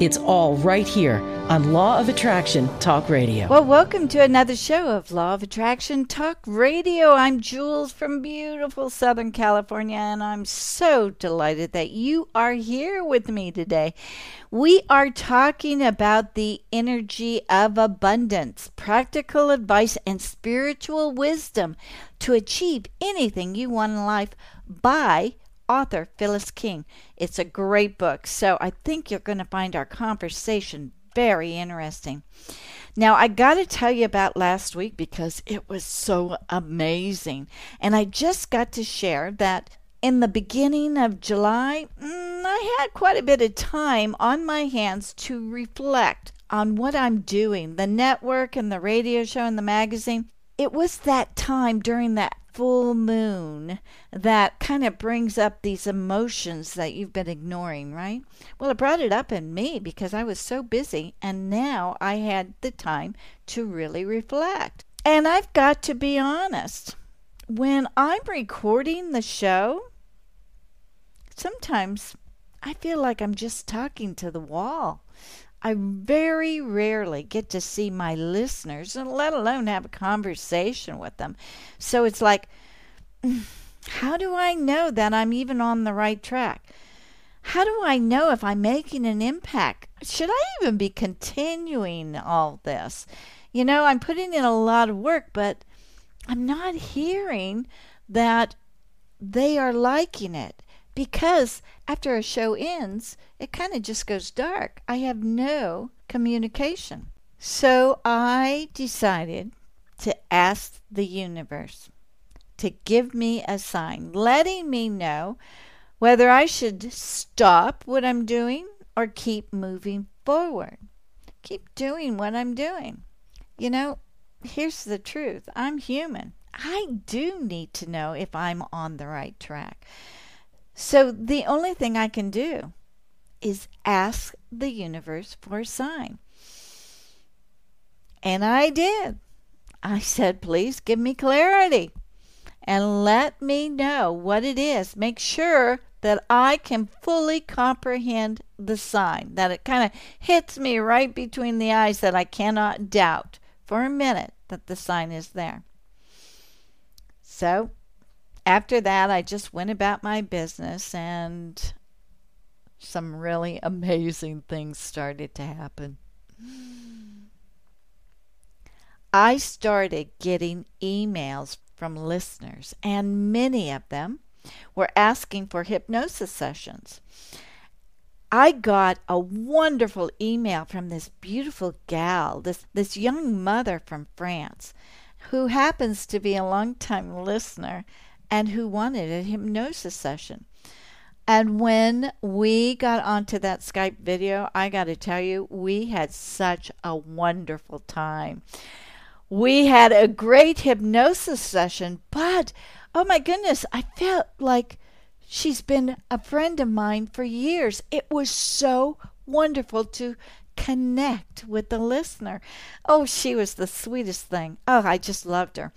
It's all right here on Law of Attraction Talk Radio. Well, welcome to another show of Law of Attraction Talk Radio. I'm Jewels from beautiful Southern California, and I'm so delighted that you are here with me today. We are talking about the energy of abundance, practical advice, and spiritual wisdom to achieve anything you want in life by author Phyllis King. It's a great book, so I think you're going to find our conversation very interesting. Now, I got to tell you about last week because it was so amazing. And I just got to share that in the beginning of July, mm, I had quite a bit of time on my hands to reflect on what I'm doing, the network and the radio show and the magazine. It was that time during that full moon that kind of brings up these emotions that you've been ignoring, right? Well, it brought it up in me because I was so busy, and now I had the time to really reflect. And I've got to be honest, when I'm recording the show, sometimes I feel like I'm just talking to the wall. I very rarely get to see my listeners, and let alone have a conversation with them. So it's like, how do I know that I'm even on the right track? How do I know if I'm making an impact? Should I even be continuing all this? You know, I'm putting in a lot of work, but I'm not hearing that they are liking it because after a show ends, it kind of just goes dark. I have no communication. So I decided to ask the universe to give me a sign, letting me know whether I should stop what I'm doing or keep moving forward. Keep doing what I'm doing. You know, here's the truth I'm human. I do need to know if I'm on the right track. So the only thing I can do is ask the universe for a sign. And I did. I said, please give me clarity and let me know what it is. Make sure that I can fully comprehend the sign, that it kind of hits me right between the eyes, that I cannot doubt for a minute that the sign is there. So after that, I just went about my business and some really amazing things started to happen. I started getting emails from listeners, and many of them were asking for hypnosis sessions. I got a wonderful email from this beautiful gal, this, this young mother from France, who happens to be a longtime listener and who wanted a hypnosis session. And when we got onto that Skype video, I got to tell you, we had such a wonderful time. We had a great hypnosis session, but oh my goodness, I felt like she's been a friend of mine for years. It was so wonderful to connect with the listener. Oh, she was the sweetest thing. Oh, I just loved her.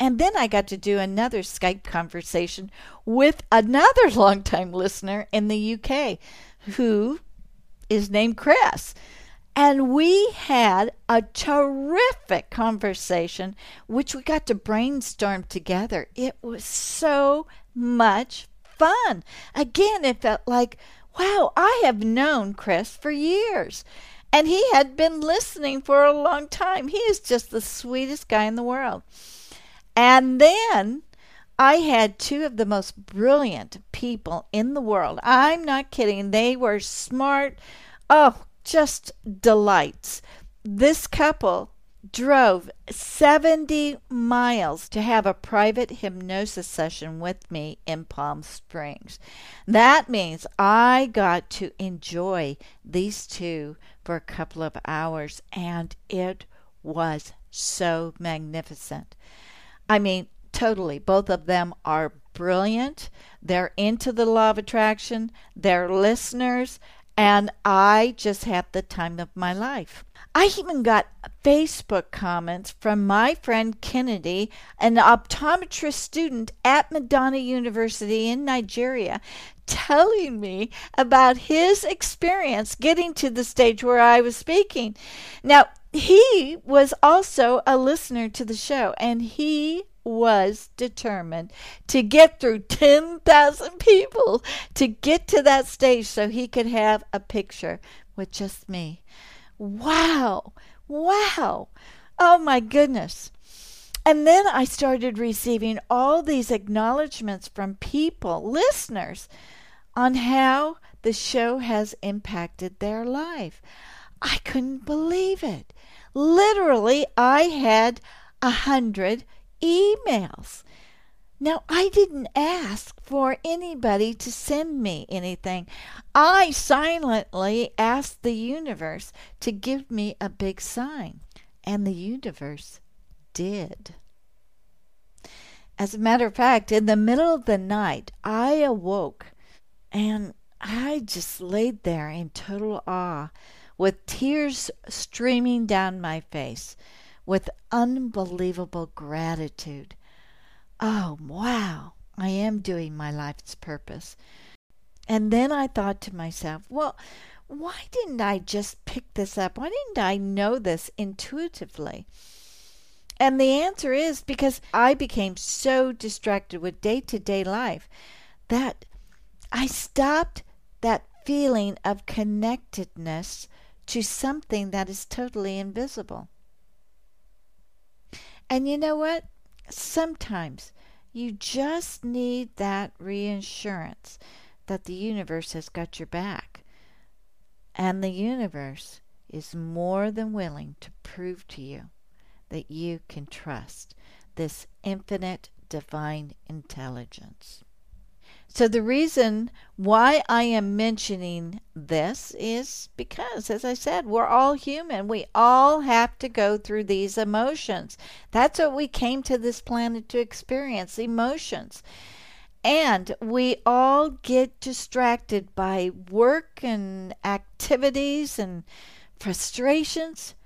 And then I got to do another Skype conversation with another longtime listener in the UK who is named Chris. And we had a terrific conversation, which we got to brainstorm together. It was so much fun. Again, it felt like, wow, I have known Chris for years. And he had been listening for a long time. He is just the sweetest guy in the world. And then I had two of the most brilliant people in the world. I'm not kidding. They were smart. Oh, just delights. This couple drove 70 miles to have a private hypnosis session with me in Palm Springs. That means I got to enjoy these two for a couple of hours, and it was so magnificent. I mean, totally. Both of them are brilliant. They're into the law of attraction, they're listeners, and I just had the time of my life. I even got Facebook comments from my friend Kennedy, an optometrist student at Madonna University in Nigeria, telling me about his experience getting to the stage where I was speaking. Now, he was also a listener to the show, and he was determined to get through 10,000 people to get to that stage so he could have a picture with just me. Wow! Wow! Oh my goodness. And then I started receiving all these acknowledgments from people, listeners, on how the show has impacted their life. I couldn't believe it. Literally, I had a hundred emails. Now, I didn't ask for anybody to send me anything. I silently asked the universe to give me a big sign, and the universe did. As a matter of fact, in the middle of the night, I awoke and I just laid there in total awe with tears streaming down my face with unbelievable gratitude. Oh, wow, I am doing my life's purpose. And then I thought to myself, well, why didn't I just pick this up? Why didn't I know this intuitively? And the answer is because I became so distracted with day to day life that I stopped that feeling of connectedness to something that is totally invisible. And you know what? Sometimes you just need that reassurance that the universe has got your back. And the universe is more than willing to prove to you that you can trust this infinite divine intelligence. So, the reason why I am mentioning this is because, as I said, we're all human. We all have to go through these emotions. That's what we came to this planet to experience emotions. And we all get distracted by work and activities and frustrations.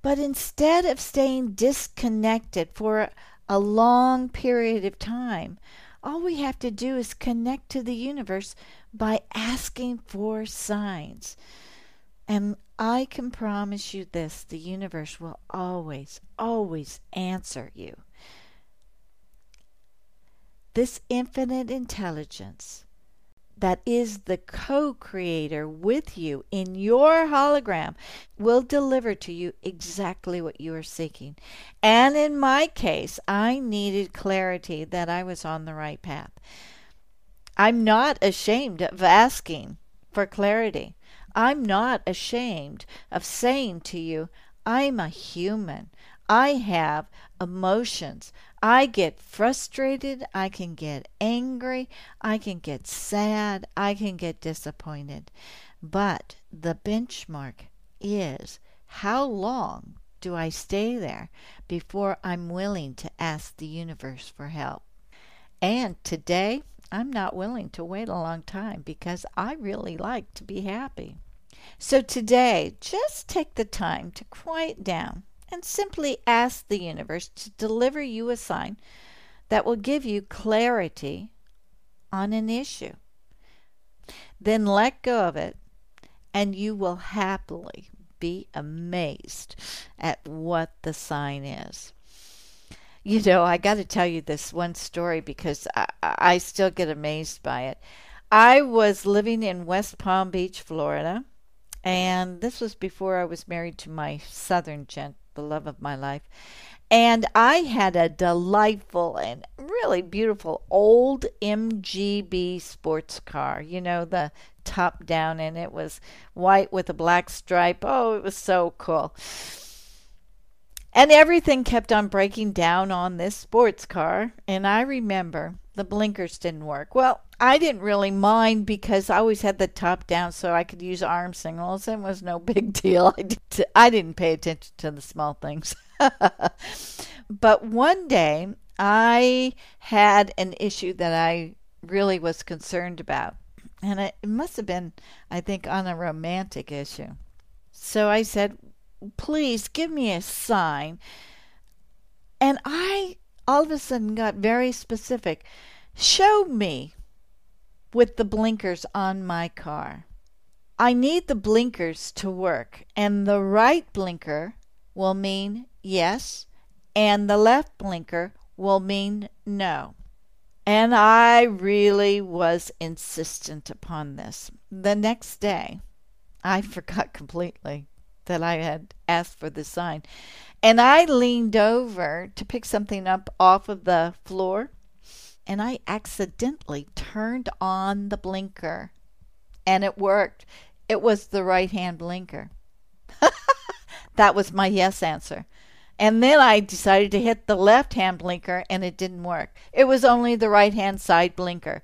But instead of staying disconnected for a long period of time, all we have to do is connect to the universe by asking for signs. And I can promise you this the universe will always, always answer you. This infinite intelligence that is the co creator with you in your hologram will deliver to you exactly what you are seeking. And in my case, I needed clarity that I was on the right path. I'm not ashamed of asking for clarity. I'm not ashamed of saying to you, I'm a human. I have emotions. I get frustrated. I can get angry. I can get sad. I can get disappointed. But the benchmark is how long do I stay there before I'm willing to ask the universe for help? And today, I'm not willing to wait a long time because I really like to be happy. So today, just take the time to quiet down and simply ask the universe to deliver you a sign that will give you clarity on an issue. Then let go of it, and you will happily be amazed at what the sign is. You know, I got to tell you this one story because I, I still get amazed by it. I was living in West Palm Beach, Florida And this was before I was married to my southern gent, the love of my life. And I had a delightful and really beautiful old MGB sports car, you know, the top down, and it was white with a black stripe. Oh, it was so cool. And everything kept on breaking down on this sports car. And I remember the blinkers didn't work. Well, I didn't really mind because I always had the top down so I could use arm signals. It was no big deal. I, did, I didn't pay attention to the small things. but one day I had an issue that I really was concerned about. And it must have been, I think, on a romantic issue. So I said, please give me a sign. And I all of a sudden got very specific. Show me with the blinkers on my car. I need the blinkers to work, and the right blinker will mean yes, and the left blinker will mean no. And I really was insistent upon this. The next day, I forgot completely that I had asked for the sign. And I leaned over to pick something up off of the floor, and I accidentally turned on the blinker. And it worked. It was the right hand blinker. that was my yes answer. And then I decided to hit the left hand blinker, and it didn't work. It was only the right hand side blinker.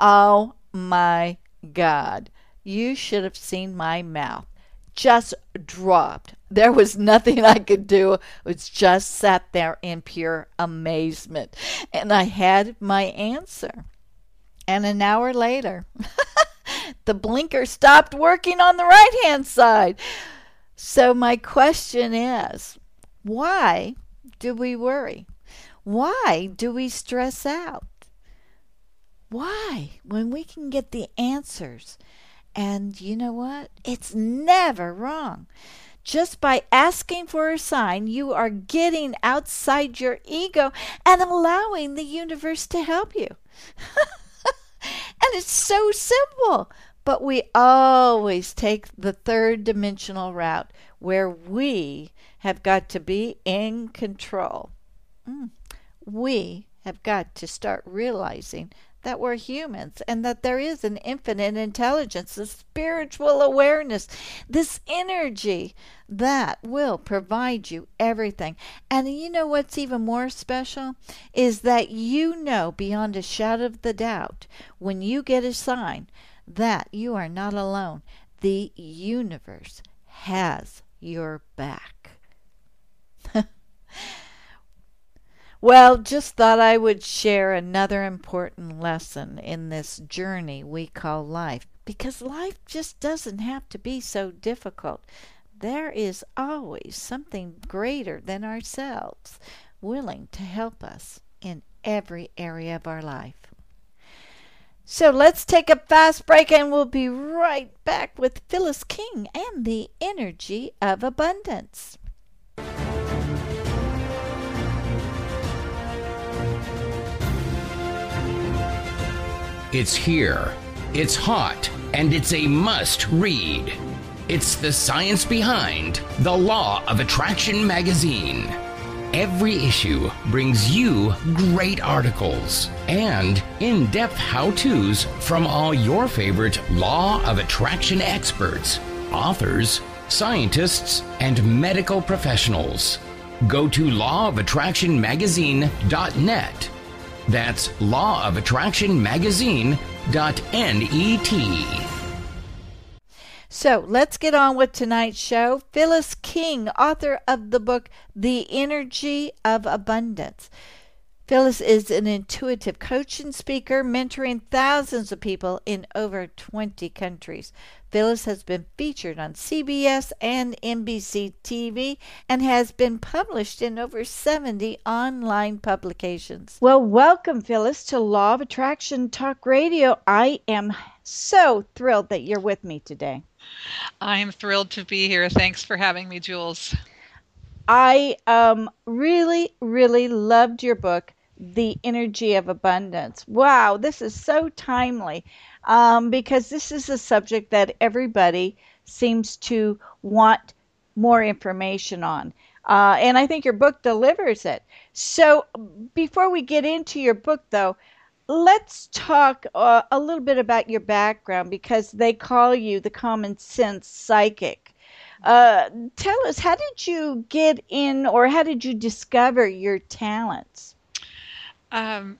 Oh my God. You should have seen my mouth just dropped. There was nothing I could do. It was just sat there in pure amazement. And I had my answer. And an hour later, the blinker stopped working on the right hand side. So, my question is why do we worry? Why do we stress out? Why, when we can get the answers and you know what? It's never wrong. Just by asking for a sign, you are getting outside your ego and allowing the universe to help you. and it's so simple. But we always take the third dimensional route where we have got to be in control. Mm. We have got to start realizing that we're humans and that there is an infinite intelligence, a spiritual awareness, this energy that will provide you everything. And you know what's even more special is that you know beyond a shadow of the doubt when you get a sign that you are not alone. The universe has your back. Well, just thought I would share another important lesson in this journey we call life because life just doesn't have to be so difficult. There is always something greater than ourselves willing to help us in every area of our life. So let's take a fast break and we'll be right back with Phyllis King and the energy of abundance. It's here, it's hot, and it's a must read. It's the science behind The Law of Attraction magazine. Every issue brings you great articles and in depth how to's from all your favorite Law of Attraction experts, authors, scientists, and medical professionals. Go to lawofattractionmagazine.net that's lawofattractionmagazine.net. So let's get on with tonight's show. Phyllis King, author of the book The Energy of Abundance. Phyllis is an intuitive coach and speaker, mentoring thousands of people in over 20 countries. Phyllis has been featured on CBS and NBC TV and has been published in over 70 online publications. Well, welcome, Phyllis, to Law of Attraction Talk Radio. I am so thrilled that you're with me today. I'm thrilled to be here. Thanks for having me, Jewels. I um, really, really loved your book, The Energy of Abundance. Wow, this is so timely um, because this is a subject that everybody seems to want more information on. Uh, and I think your book delivers it. So, before we get into your book, though, let's talk uh, a little bit about your background because they call you the common sense psychic. Uh, tell us, how did you get in or how did you discover your talents? Um,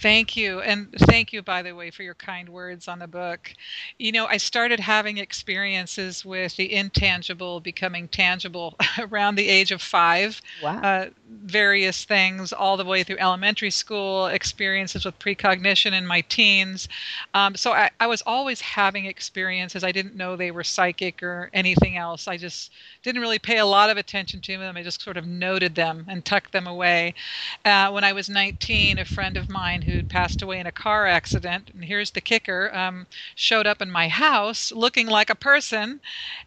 Thank you. And thank you, by the way, for your kind words on the book. You know, I started having experiences with the intangible becoming tangible around the age of five. Wow. Uh, various things all the way through elementary school, experiences with precognition in my teens. Um, so I, I was always having experiences. I didn't know they were psychic or anything else. I just didn't really pay a lot of attention to them. I just sort of noted them and tucked them away. Uh, when I was 19, a friend of mine who'd passed away in a car accident, and here's the kicker, um, showed up in my house looking like a person.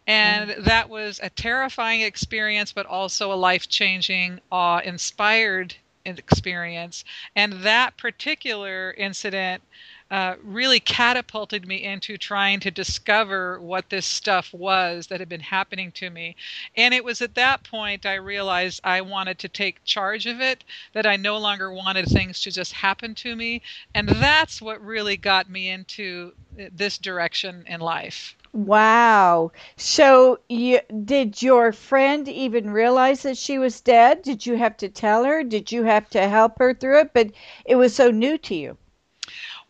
And mm. that was a terrifying experience, but also a life changing, awe inspired experience. And that particular incident uh, really catapulted me into trying to discover what this stuff was that had been happening to me. And it was at that point I realized I wanted to take charge of it, that I no longer wanted things to just happen to me. And that's what really got me into uh, this direction in life. Wow. So you did your friend even realize that she was dead? Did you have to tell her? Did you have to help her through it? But it was so new to you.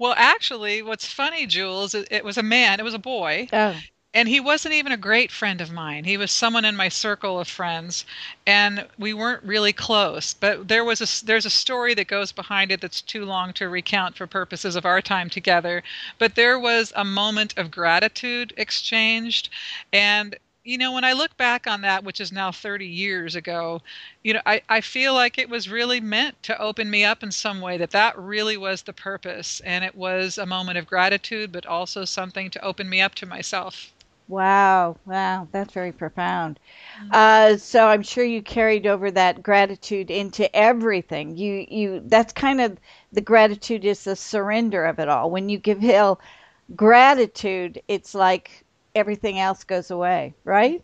Well, actually, what's funny, Jewels, it, was a man, it was a boy. Oh. And he wasn't even a great friend of mine. He was someone in my circle of friends, and we weren't really close. But there was a there's a story that goes behind it that's too long to recount for purposes of our time together. But there was a moment of gratitude exchanged, and you know, when I look back on that, which is now 30 years ago, you know, I, I feel like it was really meant to open me up in some way, that that really was the purpose. And it was a moment of gratitude, but also something to open me up to myself. Wow, wow, that's very profound. Mm-hmm. Uh, so I'm sure you carried over that gratitude into everything. You, you, that's kind of the gratitude is the surrender of it all. When you give Hill gratitude, it's like everything else goes away, right?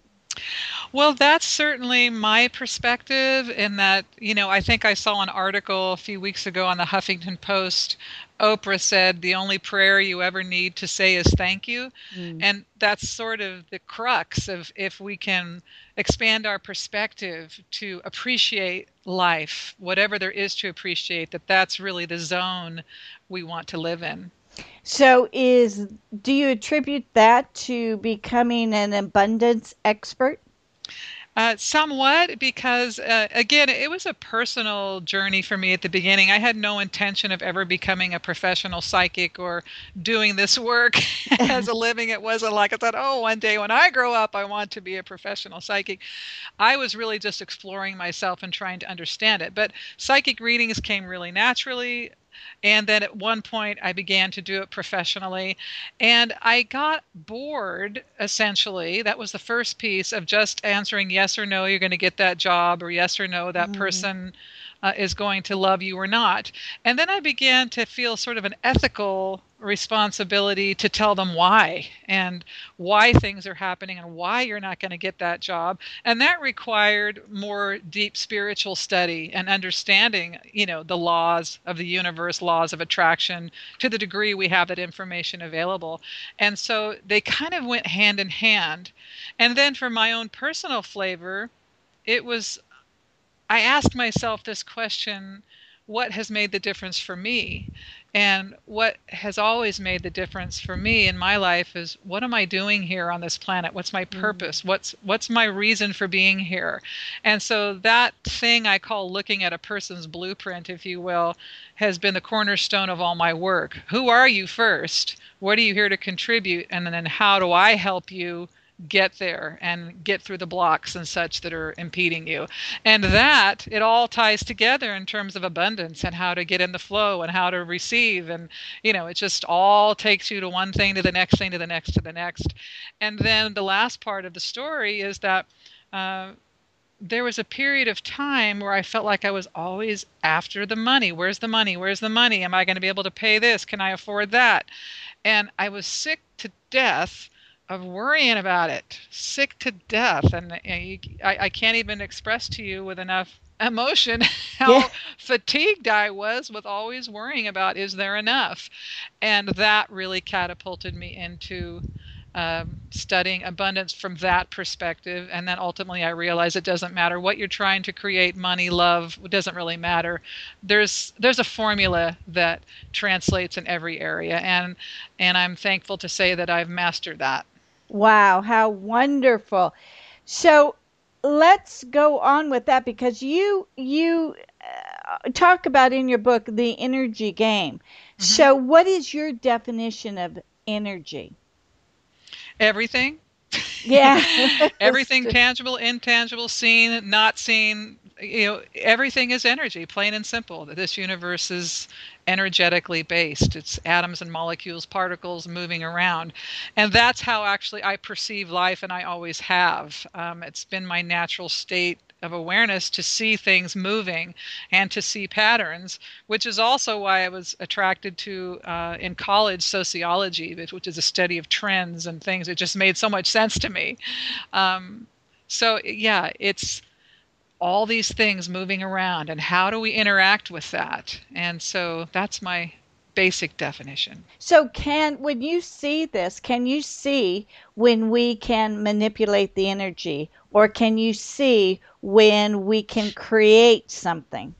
Well, that's certainly my perspective. In that, you know, I think I saw an article a few weeks ago on the Huffington Post. Oprah said, The only prayer you ever need to say is thank you. Mm. And that's sort of the crux of if we can expand our perspective to appreciate life, whatever there is to appreciate, that that's really the zone we want to live in. So is do you attribute that to becoming an abundance expert? Uh, somewhat, because uh, again, it was a personal journey for me at the beginning. I had no intention of ever becoming a professional psychic or doing this work as a living. It wasn't like I thought, oh, one day when I grow up, I want to be a professional psychic. I was really just exploring myself and trying to understand it. But psychic readings came really naturally. And then at one point, I began to do it professionally. And I got bored, essentially. That was the first piece of just answering yes or no, you're going to get that job, or yes or no, that mm. person uh, is going to love you or not. And then I began to feel sort of an ethical responsibility to tell them why and why things are happening and why you're not going to get that job. And that required more deep spiritual study and understanding, you know, the laws of the universe, laws of attraction to the degree we have that information available. And so they kind of went hand in hand. And then for my own personal flavor, it was I asked myself this question what has made the difference for me? And what has always made the difference for me in my life is what am I doing here on this planet? What's my mm. purpose? What's what's my reason for being here? And so that thing I call looking at a person's blueprint, if you will, has been the cornerstone of all my work. Who are you first? What are you here to contribute? And then how do I help you get there and get through the blocks and such that are impeding you. And that it all ties together in terms of abundance and how to get in the flow and how to receive and you know it just all takes you to one thing to the next thing to the next to the next. And then the last part of the story is that uh, there was a period of time where I felt like I was always after the money. Where's the money? Where's the money? Am I going to be able to pay this? Can I afford that? And I was sick to death of worrying about it, sick to death, and, and you, I, I can't even express to you with enough emotion how yeah. fatigued I was with always worrying about is there enough, and that really catapulted me into um, studying abundance from that perspective. And then ultimately, I realized it doesn't matter what you're trying to create money, love, it doesn't really matter. There's, there's a formula that translates in every area. And, and I'm thankful to say that I've mastered that. Wow, how wonderful. So let's go on with that because you you uh, talk about in your book the energy game. Mm-hmm. So what is your definition of energy? everything. Yeah. everything tangible, intangible, seen, not seen, you know, everything is energy, plain and simple. This universe is energetically based. It's atoms and molecules, particles moving around. And that's how actually I perceive life, and I always have. Um, it's been my natural state of awareness to see things moving and to see patterns, which is also why I was attracted to uh, in college sociology, which is a study of trends and things. It just made so much sense to me. Um, so yeah, it's all these things moving around, and how do we interact with that? And so that's my basic definition. So can when you see this, can you see when we can manipulate the energy or can you see when we can create something?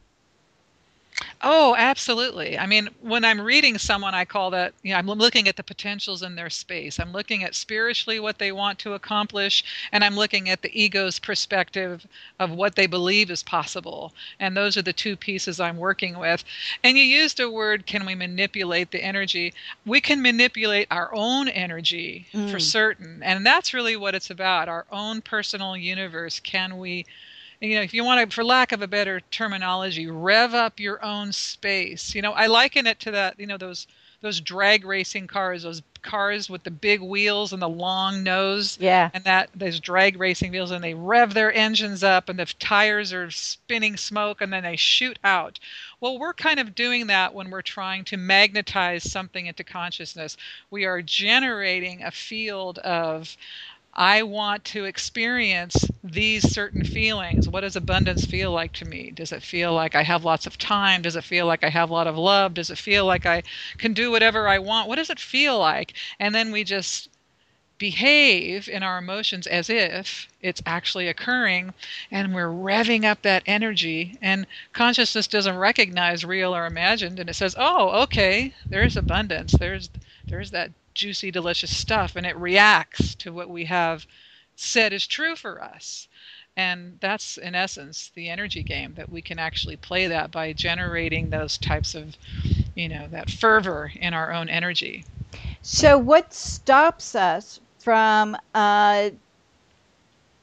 Oh, absolutely. I mean, when I'm reading someone, I call that, you know, I'm looking at the potentials in their space. I'm looking at spiritually what they want to accomplish, and I'm looking at the ego's perspective of what they believe is possible. And those are the two pieces I'm working with. And you used a word, can we manipulate the energy? We can manipulate our own energy mm. for certain. And that's really what it's about our own personal universe. Can we? You know, if you want to, for lack of a better terminology, rev up your own space. You know, I liken it to that, you know, those those drag racing cars, those cars with the big wheels and the long nose. Yeah. And that those drag racing wheels, and they rev their engines up, and the tires are spinning smoke, and then they shoot out. Well, we're kind of doing that when we're trying to magnetize something into consciousness. We are generating a field of I want to experience these certain feelings. What does abundance feel like to me? Does it feel like I have lots of time? Does it feel like I have a lot of love? Does it feel like I can do whatever I want? What does it feel like? And then we just behave in our emotions as if it's actually occurring and we're revving up that energy and consciousness doesn't recognize real or imagined and it says oh okay there's abundance there's there's that juicy, delicious stuff, and it reacts to what we have said is true for us. And that's, in essence, the energy game that we can actually play that by generating those types of, you know, that fervor in our own energy. So, what stops us from uh,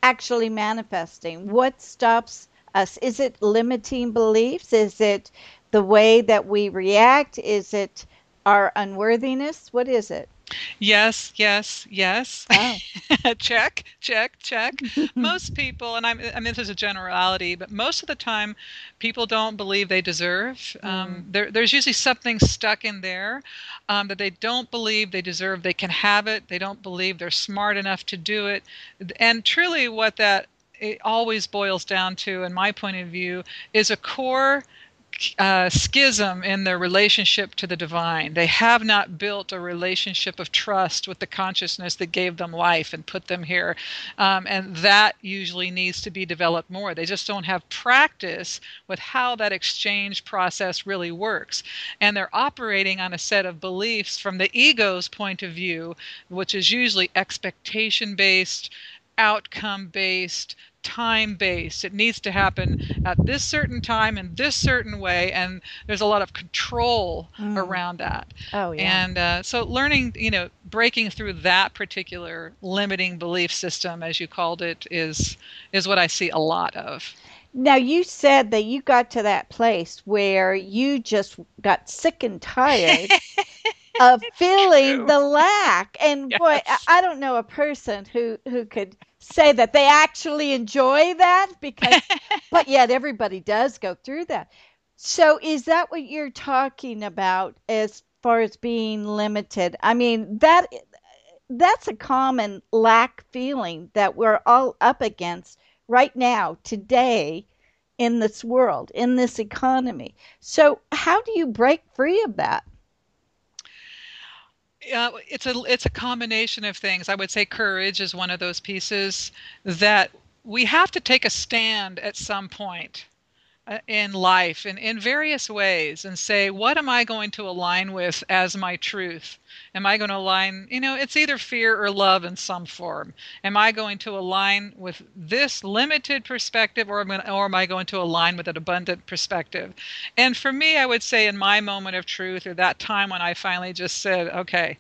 actually manifesting? What stops us? Is it limiting beliefs? Is it the way that we react? Is it our unworthiness? What is it? Yes, yes, yes. Oh. check, check, check. most people, and I'm, I mean, this is a generality, but most of the time, people don't believe they deserve. Um, mm. Um, there, there's usually something stuck in there um, that they don't believe they deserve. They can have it. They don't believe they're smart enough to do it. And truly, what that it always boils down to, in my point of view, is a core uh, schism in their relationship to the divine. They have not built a relationship of trust with the consciousness that gave them life and put them here. Um, and that usually needs to be developed more. They just don't have practice with how that exchange process really works. And they're operating on a set of beliefs from the ego's point of view, which is usually expectation based outcome based, time based. It needs to happen at this certain time in this certain way, and there's a lot of control mm. around that. Oh, yeah. And uh, so learning, you know, breaking through that particular limiting belief system, as you called it, is is what I see a lot of. Now you said that you got to that place where you just got sick and tired of feeling true. the lack. And yes. boy, I don't know a person who who could say that they actually enjoy that because but yet everybody does go through that. So is that what you're talking about as far as being limited? I mean, that that's a common lack feeling that we're all up against right now, today, in this world, in this economy. So, how do you break free of that? Uh, it's a it's a combination of things. I would say courage is one of those pieces that we have to take a stand at some point Uh, in life in, in various ways and say, what am I going to align with as my truth? Am I going to align, you know, it's either fear or love in some form. Am I going to align with this limited perspective or am, I, or am I going to align with an abundant perspective? And for me, I would say in my moment of truth or that time when I finally just said, okay,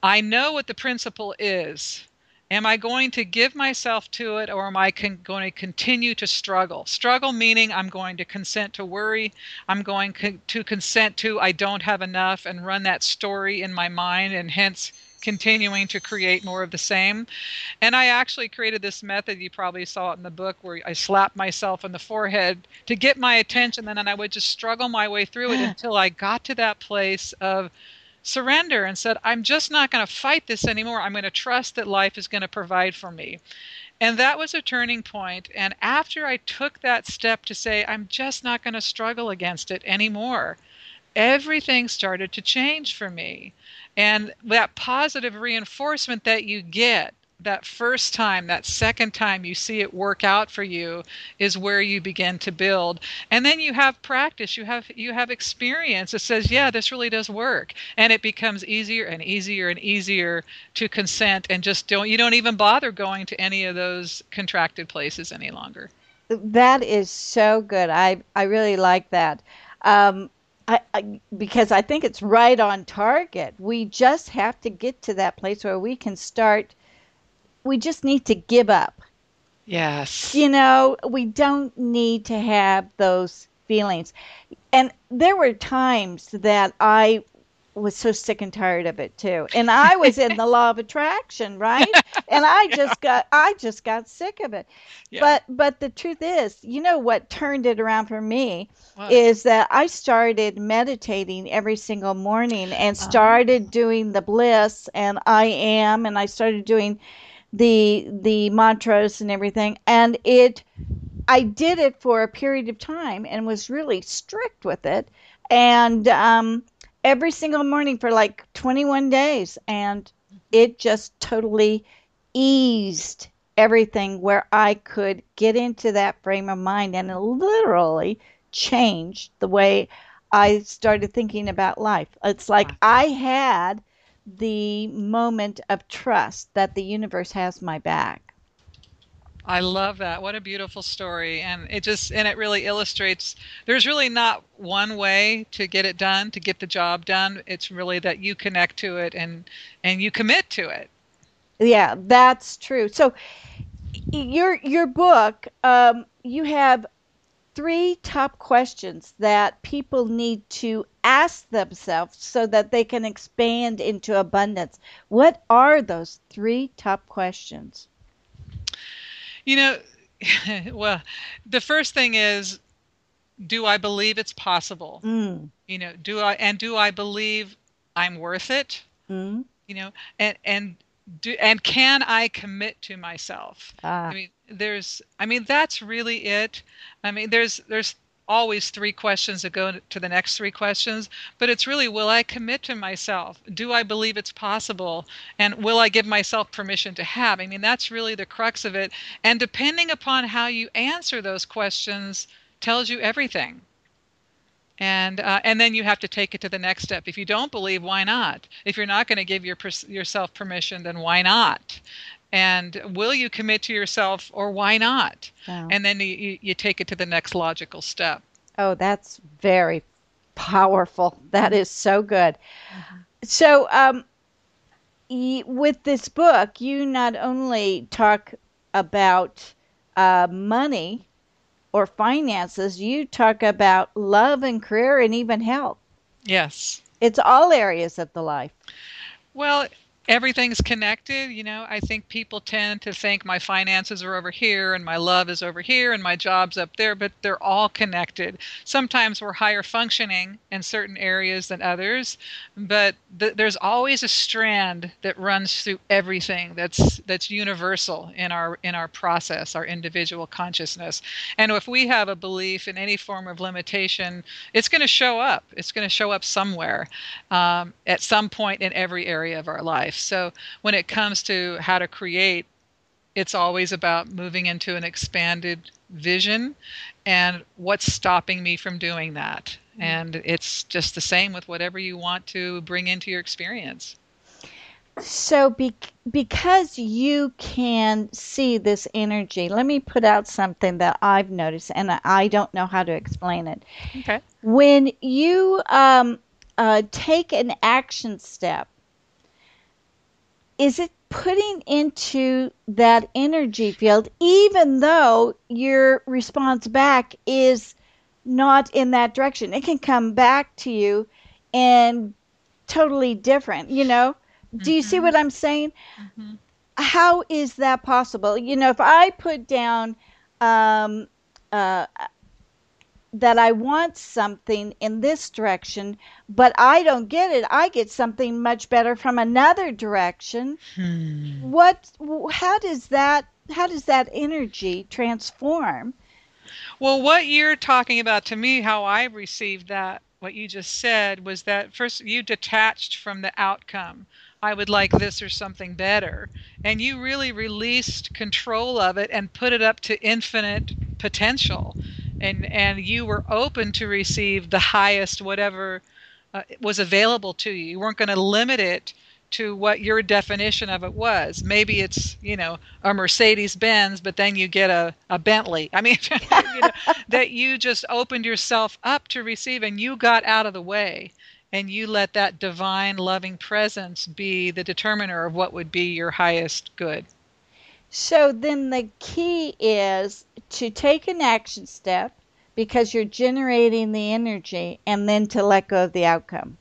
I know what the principle is Am I going to give myself to it or am I con- going to continue to struggle? Struggle meaning I'm going to consent to worry. I'm going co- to consent to I don't have enough and run that story in my mind and hence continuing to create more of the same. And I actually created this method, you probably saw it in the book, where I slapped myself on the forehead to get my attention. And then I would just struggle my way through it until I got to that place of surrender and said, I'm just not going to fight this anymore. I'm going to trust that life is going to provide for me. And that was a turning point. And after I took that step to say, I'm just not going to struggle against it anymore, everything started to change for me. And that positive reinforcement that you get that first time, that second time you see it work out for you is where you begin to build. And then you have practice, you have you have experience that says, yeah, this really does work. And it becomes easier and easier and easier to consent and just don't you don't even bother going to any of those contracted places any longer. That is so good. I I really like that. Um, I, I, because I think it's right on target. We just have to get to that place where we can start we just need to give up. Yes. You know, we don't need to have those feelings. And there were times that I was so sick and tired of it too. And I was in the law of attraction, right? And I just got I just got sick of it. Yeah. But but the truth is, you know what turned it around for me is that I started meditating every single morning and uh-huh. started uh-huh. doing the bliss and I am and I started doing the the mantras and everything. And it I did it for a period of time and was really strict with it. And um, every single morning for like 21 days. And it just totally eased everything where I could get into that frame of mind and it literally changed the way I started thinking about life. It's like I had the moment of trust that the universe has my back. I love that. What a beautiful story. And it just and it really illustrates there's really not one way to get it done, to get the job done. It's really that you connect to it and and you commit to it. Yeah, that's true. So your your book um, you have three top questions that people need to ask themselves so that they can expand into abundance. What are those three top questions? You know, well, the first thing is do I believe it's possible? Mm. You know, do I and do I believe I'm worth it? Mm. You know, and and do and can I commit to myself? Ah. I mean, there's I mean that's really it. I mean, there's there's always three questions that go to the next three questions, but it's really will I commit to myself? Do I believe it's possible? And will I give myself permission to have? I mean, that's really the crux of it. And depending upon how you answer those questions tells you everything. And uh, and then you have to take it to the next step. If you don't believe, why not? If you're not going to give your yourself permission, then why not? And will you commit to yourself or why not? Wow. and then you, you take it to the next logical step. Oh that's very powerful. That is so good. So um, with this book you not only talk about uh, money or finances you talk about love and career and even health. Yes. It's all areas of the life. Well everything's connected. You know, I think people tend to think my finances are over here and my love is over here and my job's up there, but they're all connected. Sometimes we're higher functioning in certain areas than others, but th- there's always a strand that runs through everything that's that's universal in our in our process, our individual consciousness. And if we have a belief in any form of limitation, it's going to show up. It's going to show up somewhere um, at some point in every area of our life life. So when it comes to how to create, it's always about moving into an expanded vision and what's stopping me from doing that. Mm-hmm. And it's just the same with whatever you want to bring into your experience. So, be- because you can see this energy, let me put out something that I've noticed, and I don't know how to explain it. Okay. When you um, uh, take an action step, is it putting into that energy field, even though your response back is not in that direction? It can come back to you and totally different, you know? Do you mm-hmm. see what I'm saying? Mm-hmm. How is that possible? You know, if I put down um, uh, that I want something in this direction, but I don't get it. I get something much better from another direction. Hmm. What? How does that? How does that energy transform? Well, what you're talking about to me, how I received that, what you just said, was that first you detached from the outcome. I would like this or something better. And you really released control of it and put it up to infinite potential and and you were open to receive the highest whatever uh, was available to you. You weren't going to limit it to what your definition of it was. Maybe it's you know a Mercedes Benz, but then you get a, a Bentley. I mean, you know, that you just opened yourself up to receive, and you got out of the way, and you let that divine loving presence be the determiner of what would be your highest good. So then the key is to take an action step because you're generating the energy and then to let go of the outcome.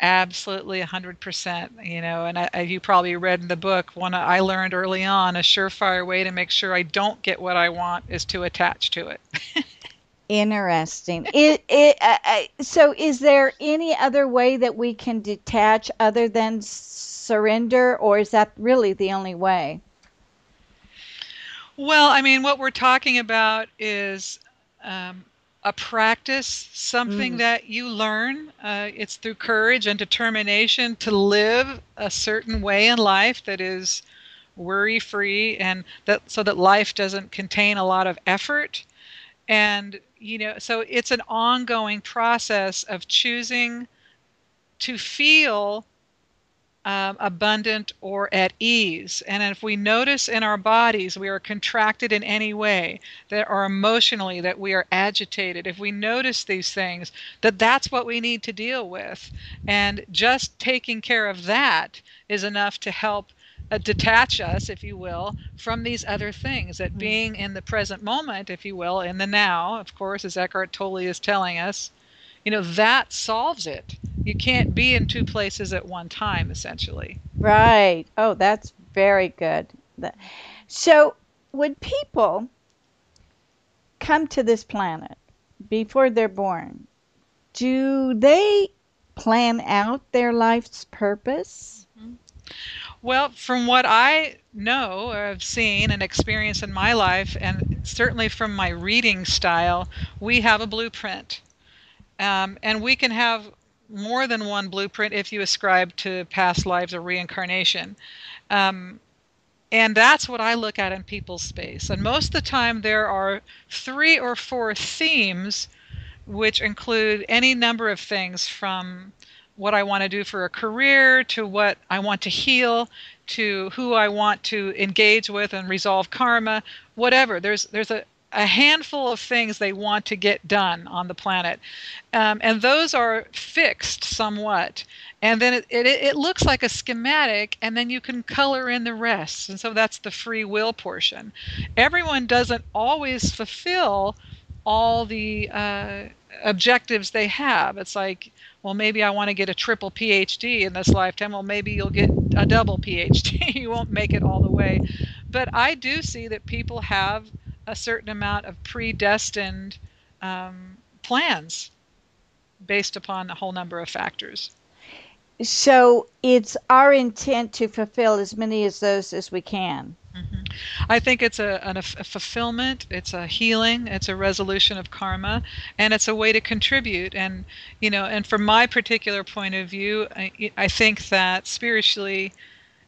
Absolutely, 100%. You know, and I, you probably read in the book, one I learned early on a surefire way to make sure I don't get what I want is to attach to it. Interesting. It, it, uh, uh, so, is there any other way that we can detach other than surrender, or is that really the only way? Well, I mean, what we're talking about is um, a practice, something mm. that you learn. Uh, it's through courage and determination to live a certain way in life that is worry free and that so that life doesn't contain a lot of effort. And, you know, so it's an ongoing process of choosing to feel um, abundant or at ease. And if we notice in our bodies we are contracted in any way, that are emotionally that we are agitated, if we notice these things, that that's what we need to deal with. And just taking care of that is enough to help uh, detach us, if you will, from these other things. That mm-hmm. being in the present moment, if you will, in the now, of course, as Eckhart Tolle is telling us, you know, that solves it. You can't be in two places at one time essentially. Right. Oh that's very good. So when people come to this planet before they're born do they plan out their life's purpose? Mm-hmm. well from what i know or have seen and experienced in my life and certainly from my reading style we have a blueprint um, and we can have more than one blueprint if you ascribe to past lives or reincarnation. Um, and that's what I look at in people's space. And most of the time, there are three or four themes which include any number of things from what I want to do for a career to what I want to heal to who I want to engage with and resolve karma, whatever. There's there's a, a handful of things they want to get done on the planet. Um, and those are fixed somewhat. And then it, it, it looks like a schematic, and then you can color in the rest. And so that's the free will portion. Everyone doesn't always fulfill all the uh, objectives they have. It's like, well, maybe I want to get a triple PhD in this lifetime. Well, maybe you'll get a double PhD. you won't make it all the way. But I do see that people have a certain amount of predestined um, plans based upon a whole number of factors. So it's our intent to fulfill as many of those as we can. Mm-hmm. I think it's a, a, a, fulfillment, it's a healing, it's a resolution of karma, and it's a way to contribute. And you know, and from my particular point of view, I, I think that spiritually,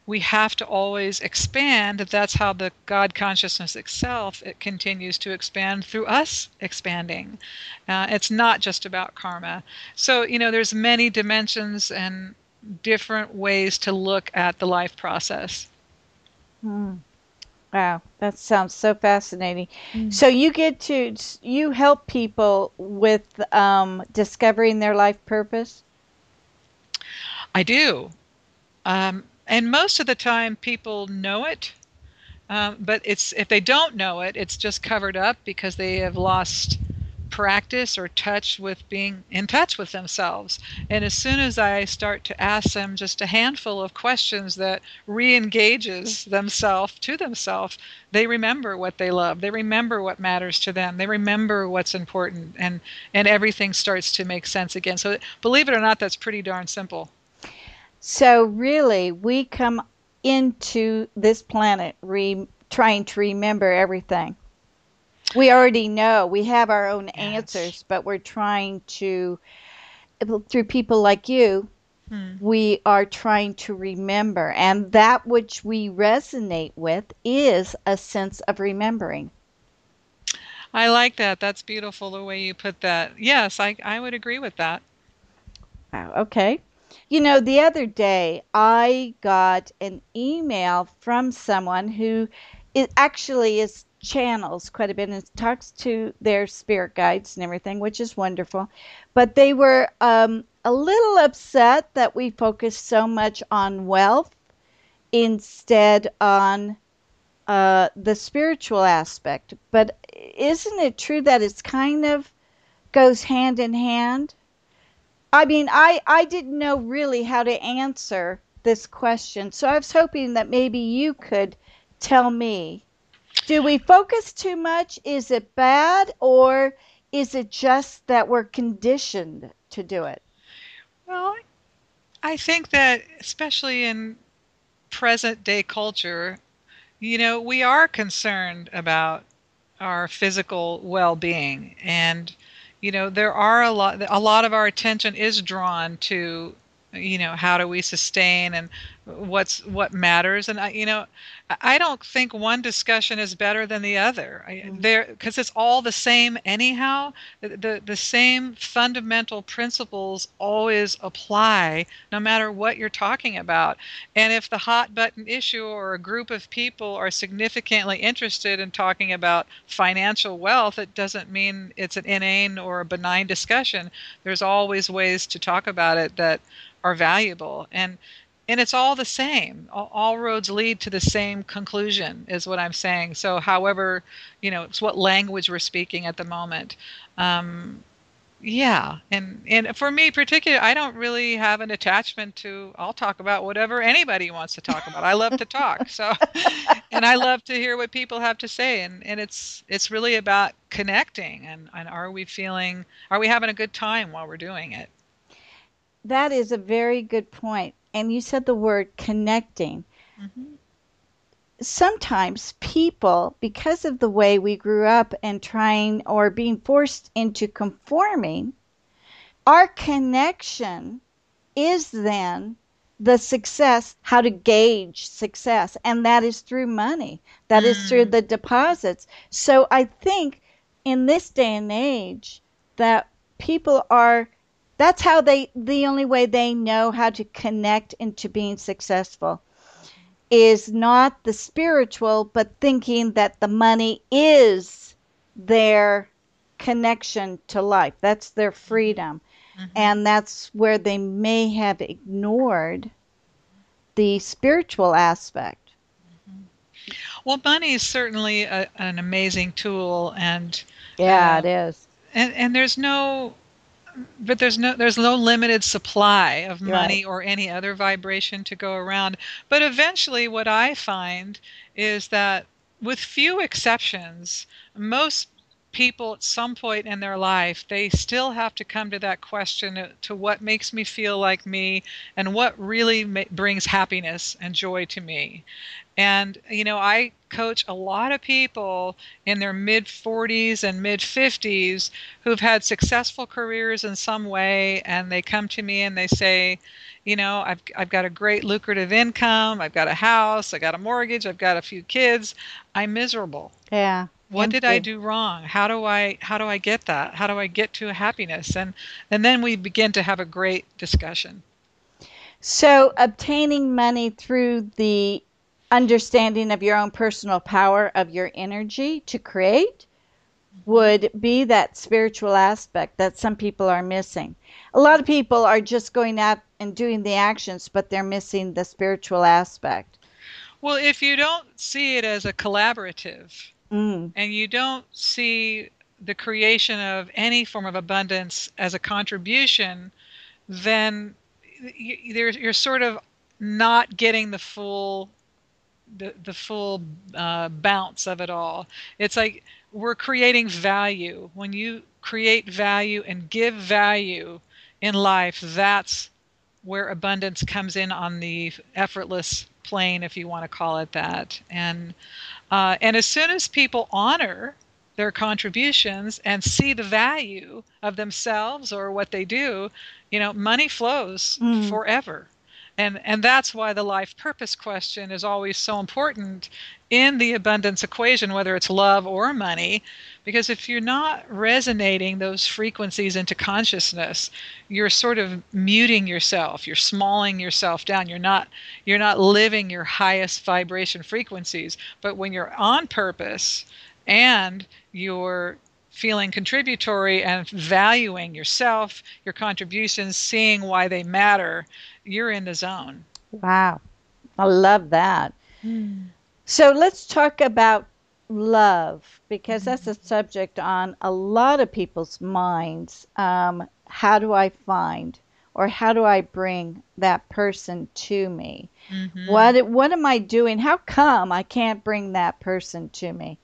we have to always expand. That's how the God consciousness itself it continues to expand through us expanding. Uh, it's not just about karma. So you know, there's many dimensions and different ways to look at the life process. Hmm. Wow, that sounds so fascinating. Mm. So you get to you help people with um, discovering their life purpose. I do, um, and most of the time people know it, um, but it's if they don't know it, it's just covered up because they have lost practice or touch with being in touch with themselves. And as soon as I start to ask them just a handful of questions that re-engages themselves to themselves, they remember what they love. They remember what matters to them. They remember what's important and and everything starts to make sense again. So believe it or not that's pretty darn simple. So really we come into this planet re- trying to remember everything. We already know. We have our own yes. answers but we're trying to through people like you hmm. we are trying to remember. And that which we resonate with is a sense of remembering. I like that. That's beautiful the way you put that. Yes i, I would agree with that. Wow okay you know the other day i got an email from someone who it actually is channels quite a bit and talks to their spirit guides and everything, which is wonderful. But they were um, a little upset that we focus so much on wealth instead on uh, the spiritual aspect. But isn't it true that it's kind of goes hand in hand? I mean, I, I didn't know really how to answer this question, so I was hoping that maybe you could tell me do we focus too much? Is it bad or is it just that we're conditioned to do it? Well, I think that especially in present day culture, you know, we are concerned about our physical well-being and you know there are a lot a lot of our attention is drawn to you know how do we sustain and what's what matters. And you know I don't think one discussion is better than the other. Mm-hmm. There, because it's all the same anyhow. The, the, the same fundamental principles always apply, no matter what you're talking about. And if the hot button issue or a group of people are significantly interested in talking about financial wealth, it doesn't mean it's an inane or a benign discussion. There's always ways to talk about it that are valuable. And and it's all the same. All, all, roads lead to the same conclusion is what i'm saying. So however you know it's what language we're speaking at the moment. Um, yeah. And and for me particularly i don't really have an attachment to i'll talk about whatever anybody wants to talk about. I love to talk. So and i love to hear what people have to say. And and it's it's really about connecting. And and are we feeling are we having a good time while we're doing it? That is a very good point and you said the word connecting. Mm-hmm. Sometimes people, because of the way we grew up and trying or being forced into conforming, our connection is then the success, how to gauge success, and that is through money. That mm. is through mm. the deposits. So I think in this day and age that people are that's how they the only way they know how to connect into being successful is not the spiritual but thinking that the money is their connection to life that's their freedom mm-hmm. and that's where they may have ignored the spiritual aspect mm-hmm. Well, money is certainly a, an amazing tool, and yeah, uh, it is. And and there's no, but there's no there's no limited supply of money Right. or any other vibration to go around. But eventually, what I find is that, with few exceptions, most people at some point in their life they still have to come to that question to what makes me feel like me and what really ma- brings happiness and joy to me and, you know, I coach a lot of people in their mid 40s and mid 50s who've had successful careers in some way. And they come to me and they say, you know, I've, I've got a great lucrative income. I've got a house. I got a mortgage. I've got a few kids. I'm miserable. Yeah. What did I do wrong? How do I how do I get that? How do I get to happiness? And and then we begin to have a great discussion. So, obtaining money through the understanding of your own personal power of your energy to create would be that spiritual aspect that some people are missing. A lot of people are just going out and doing the actions, but they're missing the spiritual aspect. Well, if you don't see it as a collaborative, Mm. and you don't see the creation of any form of abundance as a contribution, then you're, sort of not getting the full the, the full uh, bounce of it all. It's like we're creating value. When you create value and give value in life, that's where abundance comes in on the effortless plane, if you want to call it that. And uh, and as soon as people honor their contributions and see the value of themselves or what they do, you know, money flows Mm. forever. And and that's why the life purpose question is always so important in the abundance equation, whether it's love or money, because if you're not resonating those frequencies into consciousness, you're sort of muting yourself, you're smalling yourself down. You're not you're not living your highest vibration frequencies. But when you're on purpose and you're feeling contributory and valuing yourself, your contributions, seeing why they matter, you're in the zone. Wow. I love that. Hmm. So let's talk about love because that's a subject on a lot of people's minds. Um, how do I find or how do I bring that person to me? What what am I doing? How come I can't bring that person to me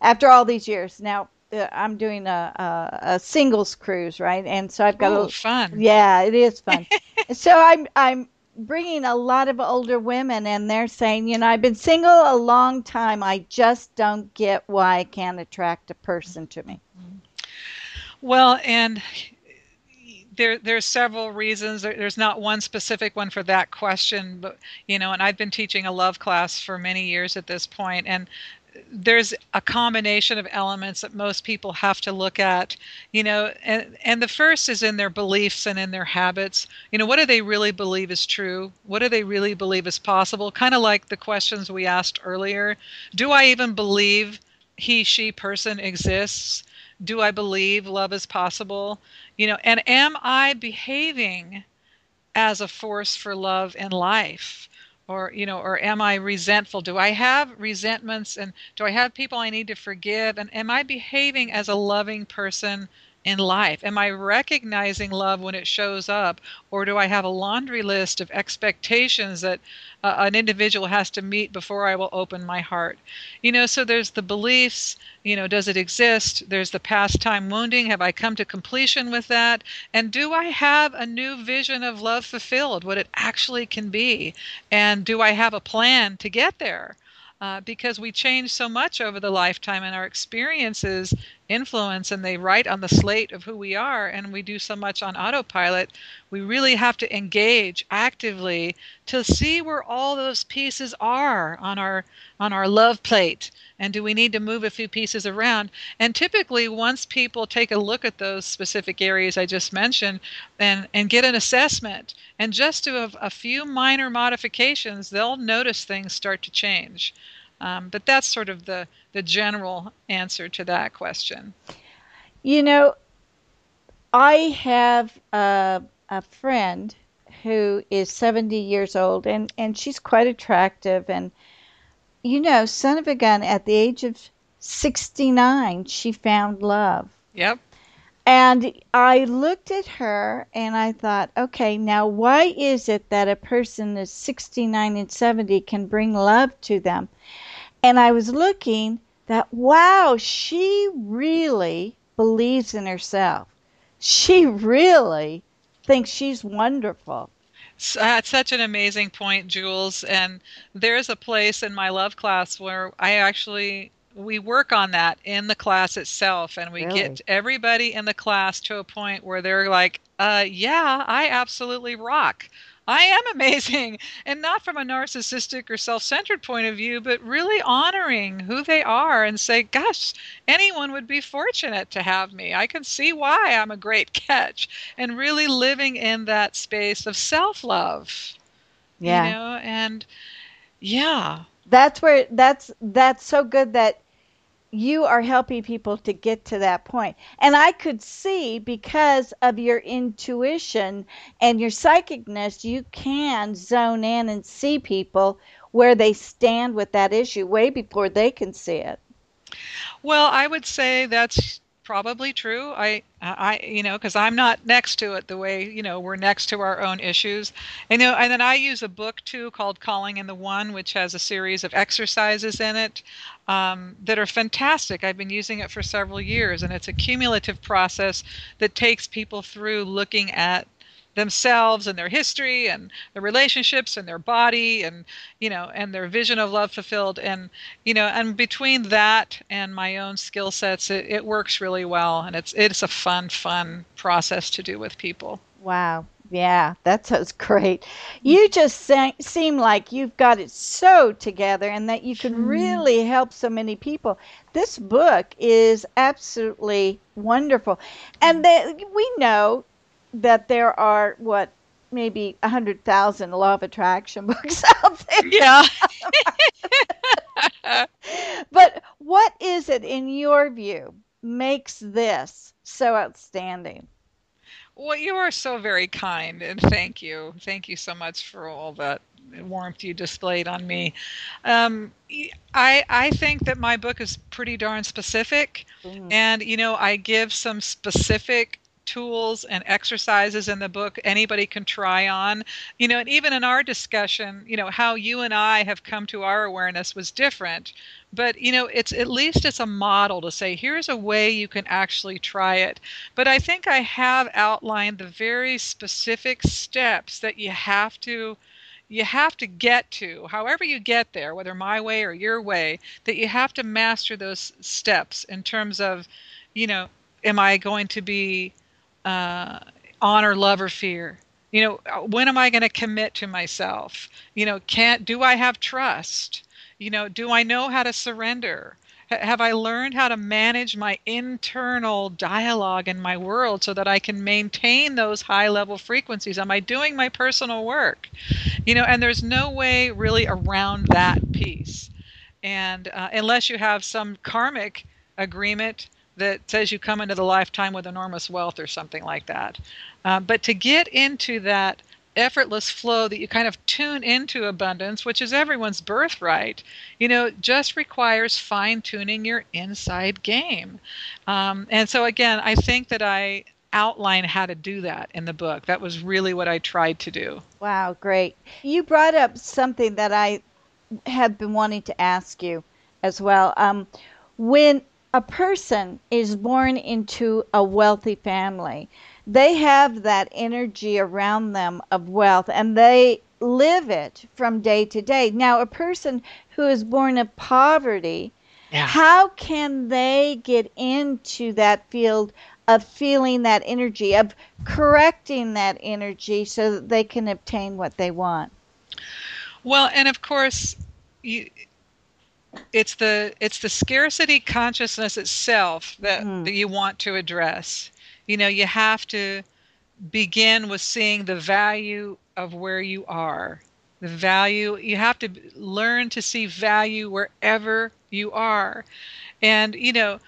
after all these years? Now uh, I'm doing a, a a singles cruise, right? And so I've got Oh, a fun. yeah, it is fun. so I'm I'm bringing a lot of older women, and they're saying, you know, I've been single a long time. I just don't get why I can't attract a person to me. Well, and there there's several reasons. There, there's not one specific one for that question, but you know, and I've been teaching a love class for many years at this point, and there's a combination of elements that most people have to look at you know and and the first is in their beliefs and in their habits. You know what do they really believe is true? What do they really believe is possible? Kind of like the questions we asked earlier. Do i even believe he she person exists? Do i believe love is possible? You know and am i behaving as a force for love in life or you know or am i resentful? Do i have resentments? And do i have people i need to forgive? And am i behaving as a loving person in life. Am i recognizing love when it shows up or do i have a laundry list of expectations that uh, an individual has to meet before i will open my heart? You know so there's the beliefs you know does it exist? There's the past time wounding. Have i come to completion with that? And do i have a new vision of love fulfilled what it actually can be? And do i have a plan to get there? Uh, because we change so much over the lifetime and our experiences influence and they write on the slate of who we are and we do so much on autopilot we really have to engage actively to see where all those pieces are on our on our love plate and do we need to move a few pieces around? And typically once people take a look at those specific areas i just mentioned and and get an assessment and just do a, a few minor modifications they'll notice things start to change um, but that's sort of the the general answer to that question You know, I have a, a friend who is 70 years old and, and she's quite attractive and you know, son of a gun, at the age of 69, she found love. Yep. And I looked at her and I thought, okay, now why is it that a person that's 69 and 70 can bring love to them? And I was looking that, wow, she really believes in herself. She really thinks she's wonderful. That's such an amazing point, Jewels. And there's a place in my love class where I actually we work on that in the class itself and we Really? get everybody in the class to a point where they're like uh yeah i absolutely rock i am amazing and not from a narcissistic or self-centered point of view but really honoring who they are and say gosh anyone would be fortunate to have me i can see why i'm a great catch and really living in that space of self-love Yeah. you know and yeah That's where that's that's so good that you are helping people to get to that point. And I could see because of your intuition and your psychicness, you can zone in and see people where they stand with that issue way before they can see it. Well, I would say that's probably true. I, I, you know, because I'm not next to it the way you know we're next to our own issues. And, you know, and then I use a book too called "Calling in the One," which has a series of exercises in it um, that are fantastic. I've been using it for several years, and it's a cumulative process that takes people through looking at themselves and their history and their relationships and their body and you know and their vision of love fulfilled and you know and between that and my own skill sets it, it works really well and it's it's a fun fun process to do with people Wow. Yeah, that sounds great. Mm-hmm. You just se- seem like you've got it so together and that you can mm-hmm. really help so many people. This book is absolutely wonderful. And mm-hmm. that we know that there are what maybe a hundred thousand law of attraction books out there. yeah But what is it in your view makes this so outstanding? Well, you are so very kind, and thank you. Thank you so much for all that warmth you displayed on me. Um, I I think that my book is pretty darn specific, and you know I give some specific tools and exercises in the book anybody can try on. You know and even in our discussion you know how you and i have come to our awareness was different. But you know it's at least it's a model to say here's a way you can actually try it. But i think i have outlined the very specific steps that you have to you have to get to however you get there whether my way or your way that you have to master those steps in terms of you know am i going to be uh, honor love or fear. You know uh, when am i going to commit to myself? You know can't do i have trust? You know do i know how to surrender? H- have i learned how to manage my internal dialogue in my world so that i can maintain those high level frequencies? Am i doing my personal work? You know and there's no way really around that piece. And uh, unless you have some karmic agreement that says you come into the lifetime with enormous wealth or something like that. Uh, but to get into that effortless flow that you kind of tune into abundance, which is everyone's birthright, you know, just requires fine tuning your inside game. Um, and so, again, I think that I outline how to do that in the book. That was really what I tried to do. Wow, great. You brought up something that I have been wanting to ask you as well. Um, when a person is born into a wealthy family, they have that energy around them of wealth and they live it from day to day. Now, a person who is born of poverty, Yeah. how can they get into that field of feeling that energy, of correcting that energy so that they can obtain what they want? Well, and of course, you, it's the it's the scarcity consciousness itself that, mm-hmm. that you want to address. You know, you have to begin with seeing the value of where you are. The value you have to learn to see value wherever you are. And you know,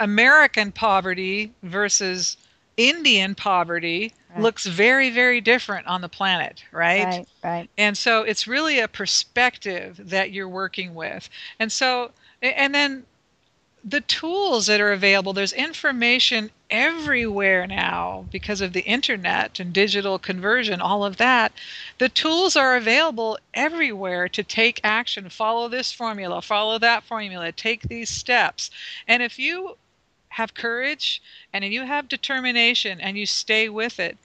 American poverty versus Indian poverty Right. looks very, very different on the planet, right? Right, right. And so it's really a perspective that you're working with. And so, and then the tools that are available, there's information everywhere now because of the internet and digital conversion, all of that. The tools are available everywhere to take action. Follow this formula, follow that formula, take these steps. And if you have courage and you have determination and you stay with it,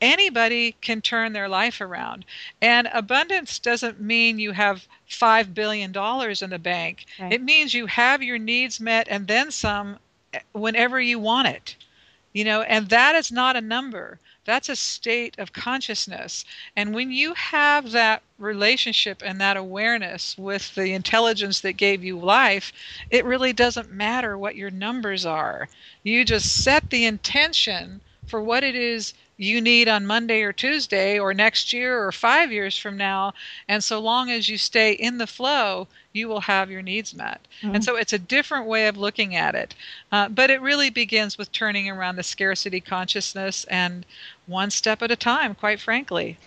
anybody can turn their life around. And abundance doesn't mean you have $5 billion in the bank, Right. it means you have your needs met and then some eh, whenever you want it. You know, and that is not a number. That's a state of consciousness. And when you have that relationship and that awareness with the intelligence that gave you life, it really doesn't matter what your numbers are. You just set the intention for what it is you need on Monday or Tuesday or next year or five years from now. And so long as you stay in the flow, you will have your needs met. And so it's a different way of looking at it. Uh, but it really begins with turning around the scarcity consciousness and one step at a time, quite frankly.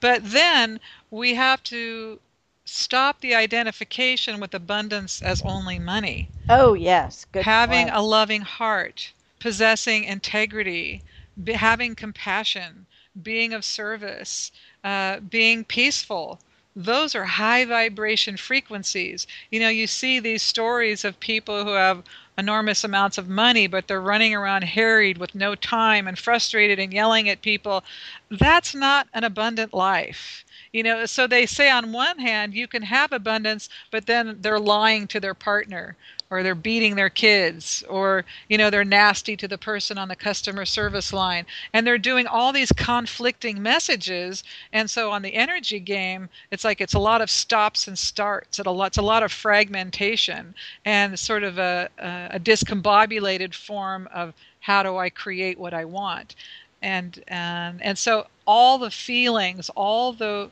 But then we have to stop the identification with abundance as only money Oh, yes. Good having point. a loving heart, possessing integrity, be, having compassion, being of service, uh, being peaceful. Those are high vibration frequencies. You know, you see these stories of people who have enormous amounts of money, but they're running around harried with no time and frustrated and yelling at people. That's not an abundant life. You know, so they say on one hand, you can have abundance, but then they're lying to their partner or they're beating their kids or you know they're nasty to the person on the customer service line. And they're doing all these conflicting messages. And so on the energy game it's like it's a lot of stops and starts. It's a lot, it's a lot of fragmentation and sort of a, a, discombobulated form of how do i create what i want. And and and so all the feelings all the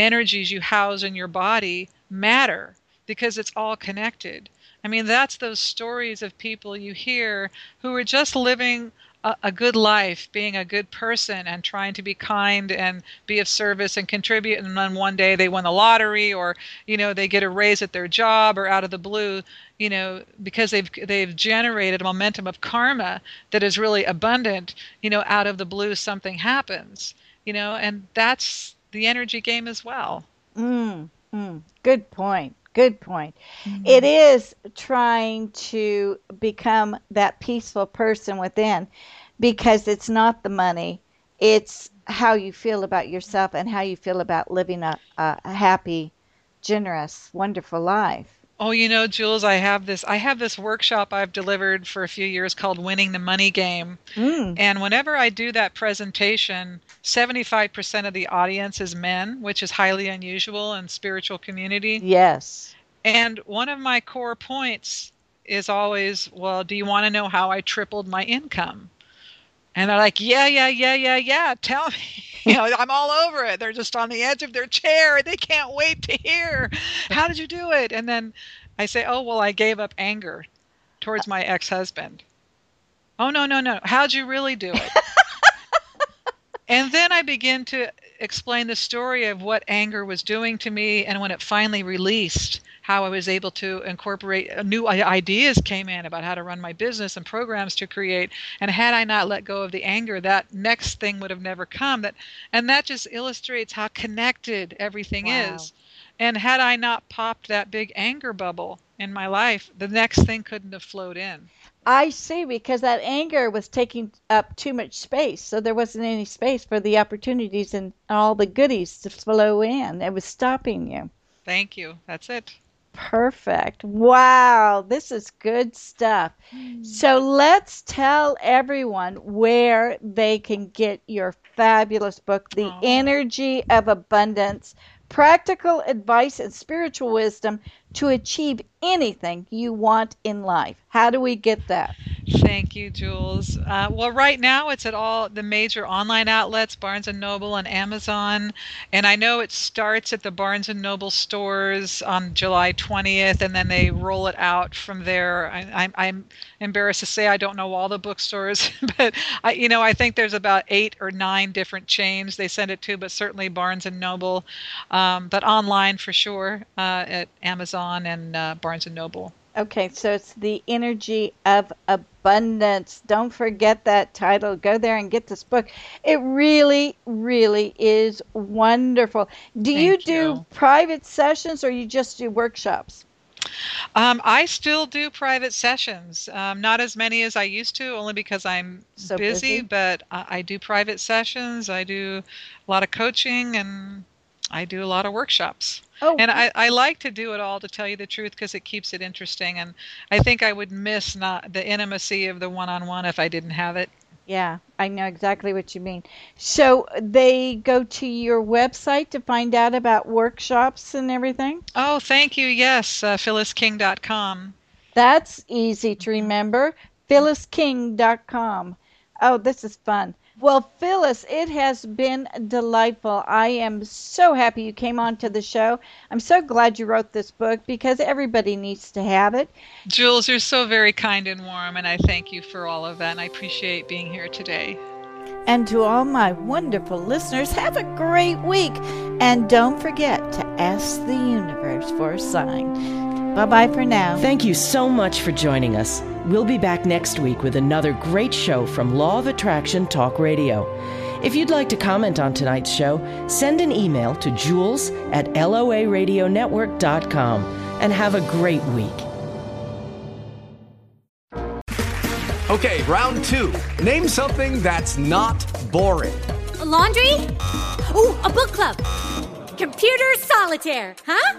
energies you house in your body matter because it's all connected I mean, that's those stories of people you hear who are just living a, a, good life, being a good person, and trying to be kind and be of service and contribute. And then one day they win the lottery, or you know, they get a raise at their job, or out of the blue, you know, because they've they've generated a momentum of karma that is really abundant. You know, out of the blue, something happens. You know, and that's the energy game as well. Mm, mm, good point. Good point. Mm-hmm. It is trying to become that peaceful person within because it's not the money, it's how you feel about yourself and how you feel about living a, a happy, generous, wonderful life. Oh, you know, Jewels, I have this I have this workshop I've delivered for a few years called Winning the Money Game. Mm. And whenever I do that presentation, 75% of the audience is men, which is highly unusual in spiritual community. Yes. And one of my core points is always, well, do you want to know how I tripled my income? And they're like, yeah, yeah, yeah, yeah, yeah. Tell me. You know, I'm all over it. They're just on the edge of their chair. They can't wait to hear. How did you do it? And then I say, oh, well, I gave up anger towards my ex husband. Oh, no, no, no. How'd you really do it? and then I begin to explain the story of what anger was doing to me and when it finally released how I was able to incorporate uh, new ideas came in about how to run my business and programs to create. And had I not let go of the anger that next thing would have never come. That and that just illustrates how connected everything wow. is. And had I not popped that big anger bubble in my life the next thing couldn't have flowed in I see, because that anger was taking up too much space, so there wasn't any space for the opportunities and all the goodies to flow in. It was stopping you. Thank you. That's it. Perfect. Wow, this is good stuff. Hmm. So let's tell everyone where they can get your fabulous book, The Aw. Energy of Abundance Practical Advice and Spiritual Wisdom to Achieve Anything You Want in Life. How do we get that? Thank you, Jewels. Uh, well, right now it's at all the major online outlets, Barnes and Noble and Amazon, and I know it starts at the Barnes and Noble stores on July 20th, and then they roll it out from there. I, am I'm embarrassed to say I don't know all the bookstores, but I, you know, I think there's about eight or nine different chains they send it to, but certainly Barnes and Noble, um, but online for sure uh, at Amazon and uh, Barnes and Noble. Okay, so it's the energy of abundance. Don't forget that title. Go there and get this book. It really, really is wonderful. Do Thank you you. do private sessions or you just do workshops? Um, I still do private sessions, um, not as many as I used to, only because I'm So busy. busy. But I, I do private sessions. I do a lot of coaching, and I do a lot of workshops. Oh, And I, I like to do it all, to tell you the truth, because it keeps it interesting. And I think I would miss not the intimacy of the one-on-one if I didn't have it. yeah, I know exactly what you mean. So they go to your website to find out about workshops and everything? Oh, thank you. Yes, uh, phyllisking.com. That's easy to remember. PhyllisKing.com. Oh, this is fun. Well, Phyllis, it has been delightful. I am so happy you came on to the show. I'm so glad you wrote this book because everybody needs to have it. Jewels, you're so very kind and warm, and I thank you for all of that. And I appreciate being here today. And to all my wonderful listeners, have a great week. And don't forget to ask the universe for a sign. Bye bye for now. Thank you so much for joining us. We'll be back next week with another great show from Law of Attraction Talk Radio. If you'd like to comment on tonight's show, send an email to jewels at loaradionetwork.com and have a great week. Okay, round two. Name something that's not boring. A laundry? Ooh, a book club. Computer solitaire, huh?